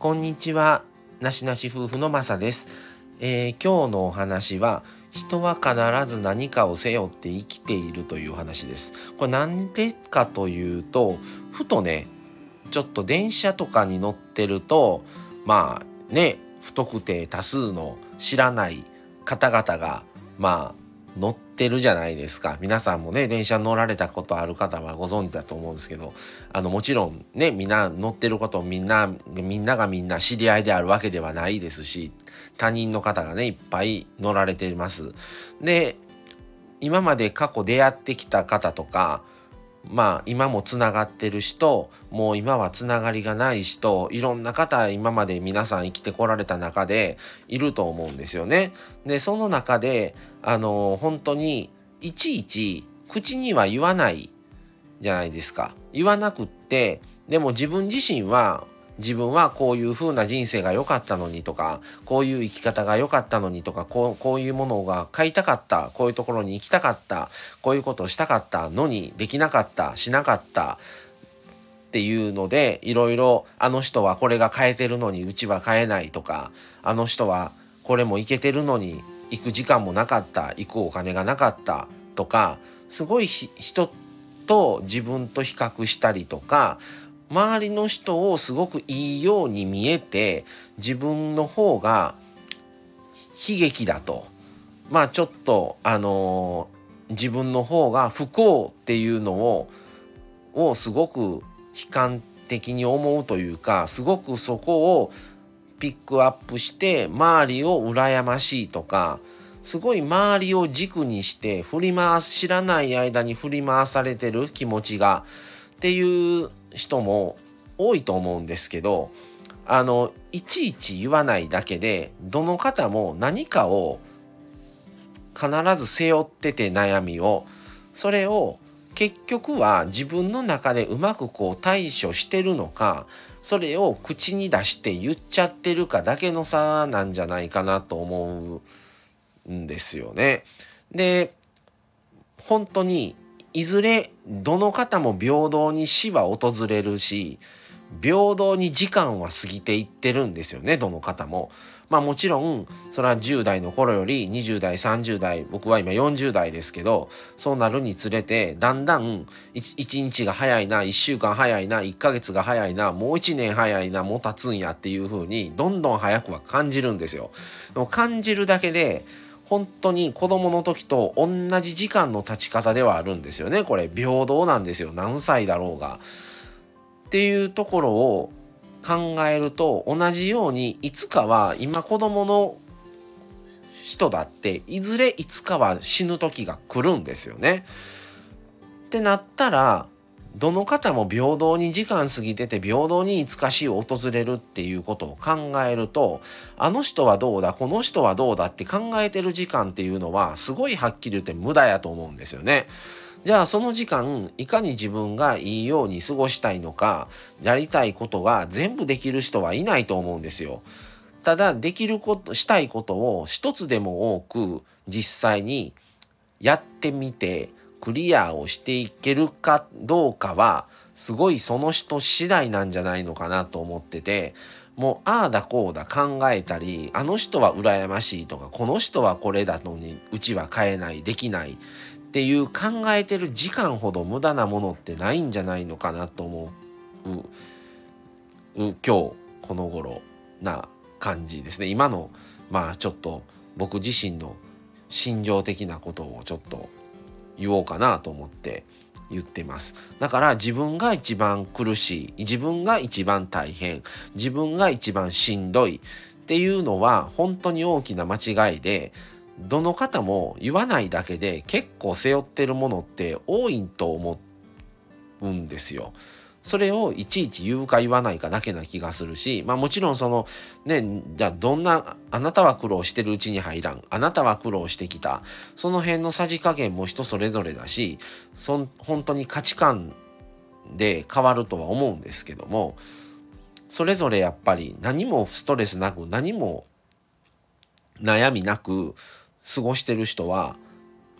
こんにちは。なしなし夫婦のまさです、えー、今日のお話は、人は必ず何かを背負って生きているという話です。これなんでかというと、ふとね、ちょっと電車とかに乗ってると、まあね、不特定多数の知らない方々が、まあ、乗ってるじゃないですか。皆さんもね、電車乗られたことある方はご存知だと思うんですけど、あの、もちろんね、みんな乗ってることみんな、みんながみんな知り合いであるわけではないですし、他人の方がね、いっぱい乗られています。で、今まで過去出会ってきた方とか、まあ今もつながってる人もう今はつながりがない人いろんな方今まで皆さん生きてこられた中でいると思うんですよね。でその中であの本当にいちいち口には言わないじゃないですか。言わなくってでも自分自身は自分はこういう風な人生が良かったのにとか、こういう生き方が良かったのにとか、こうこういうものが買いたかった、こういうところに行きたかった、こういうことをしたかったのにできなかった、しなかった、っていうので、いろいろあの人はこれが買えてるのにうちは買えないとか、あの人はこれも行けてるのに行く時間もなかった、行くお金がなかったとか、すごい人と自分と比較したりとか、周りの人をすごくいいように見えて自分の方が悲劇だと。まあちょっとあのー、自分の方が不幸っていうのををすごく悲観的に思うというかすごくそこをピックアップして周りを羨ましいとかすごい周りを軸にして振り回す知らない間に振り回されてる気持ちがっていう人も多いと思うんですけどあのいちいち言わないだけでどの方も何かを必ず背負ってて悩みをそれを結局は自分の中でうまくこう対処してるのかそれを口に出して言っちゃってるかだけの差なんじゃないかなと思うんですよね。で本当にいずれどの方も平等に死は訪れるし平等に時間は過ぎていってるんですよねどの方も。まあもちろんそれは10代の頃より20代30代僕は今40代ですけどそうなるにつれてだんだん 1, 1日が早いな1週間早いな1ヶ月が早いなもう1年早いなもう経つんやっていう風にどんどん早くは感じるんですよ。でも感じるだけで本当に子供の時と同じ時間の経ち方ではあるんですよね。これ平等なんですよ。何歳だろうが。っていうところを考えると同じようにいつかは今子供の人だっていずれいつかは死ぬ時が来るんですよね。ってなったらどの方も平等に時間過ぎてて平等にいつか死を訪れるっていうことを考えるとあの人はどうだこの人はどうだって考えてる時間っていうのはすごいはっきり言って無駄やと思うんですよね。じゃあその時間いかに自分がいいように過ごしたいのかやりたいことが全部できる人はいないと思うんですよ。ただできることしたいことを一つでも多く実際にやってみてクリアをしていけるかどうかはすごいその人次第なんじゃないのかなと思っててもうああだこうだ考えたりあの人は羨ましいとかこの人はこれだのにうちは買えないできないっていう考えてる時間ほど無駄なものってないんじゃないのかなと思う今日この頃な感じですね。今のまあちょっと僕自身の心情的なことをちょっと言おうかなと思って言ってます。だから自分が一番苦しい、自分が一番大変、自分が一番しんどいっていうのは本当に大きな間違いで、どの方も言わないだけで結構背負ってるものって多いと思うんですよ。それをいちいち言うか言わないかだけな気がするし、まあもちろんその、ね、じゃあどんな、あなたは苦労してるうちに入らん。あなたは苦労してきた。その辺のさじ加減も人それぞれだし、そん本当に価値観で変わるとは思うんですけども、それぞれやっぱり何もストレスなく、何も悩みなく過ごしてる人は、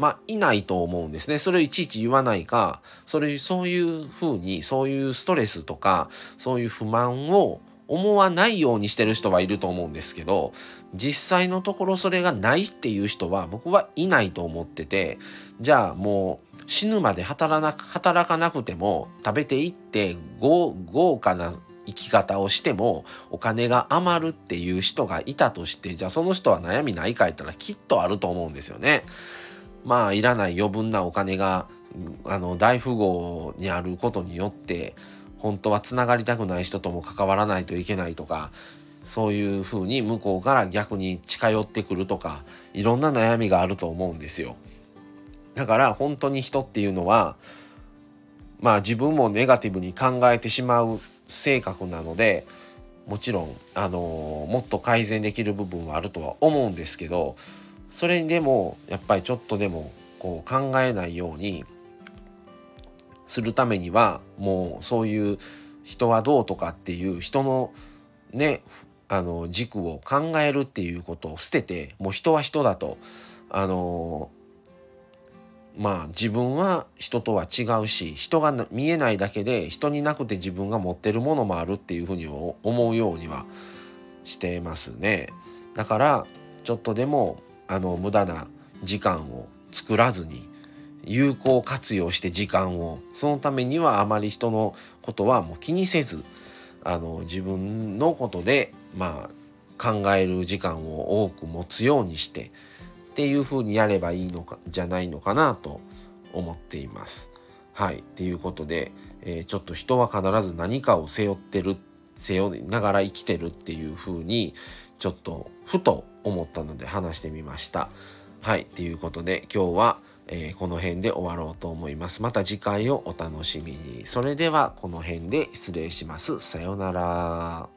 まあ、いないと思うんですね。それをいちいち言わないか、それ、そういうふうに、そういうストレスとか、そういう不満を思わないようにしてる人はいると思うんですけど実際のところそれがないっていう人は僕はいないと思っててじゃあもう死ぬまで働な働かなくても食べていって豪華な生き方をしてもお金が余るっていう人がいたとしてじゃあその人は悩みないか言ったらきっとあると思うんですよね。まあいらない余分なお金があの大富豪にあることによって本当はつながりたくない人とも関わらないといけないとかそういうふうに向こうから逆に近寄ってくるとかいろんな悩みがあると思うんですよ。だから本当に人っていうのはまあ自分もネガティブに考えてしまう性格なのでもちろん、あのー、もっと改善できる部分はあるとは思うんですけどそれにでもやっぱりちょっとでもこう考えないようにするためにはもうそういう人はどうとかっていう人のねあの軸を考えるっていうことを捨ててもう人は人だとあのまあ自分は人とは違うし人が見えないだけで人になくて自分が持ってるものもあるっていうふうに思うようにはしてますね。だからちょっとでもあの無駄な時間を作らずに有効活用して時間をそのためにはあまり人のことはもう気にせずあの自分のことでまあ考える時間を多く持つようにしてっていうふうにやればいいのかじゃないのかなと思っています。はい。っていうことで、えー、ちょっと人は必ず何かを背負ってる背負いながら生きてるっていうふうにちょっとふと思ったので話してみました。はい。ということで今日はえー、この辺で終わろうと思います。また次回をお楽しみに。それではこの辺で失礼します。さようなら。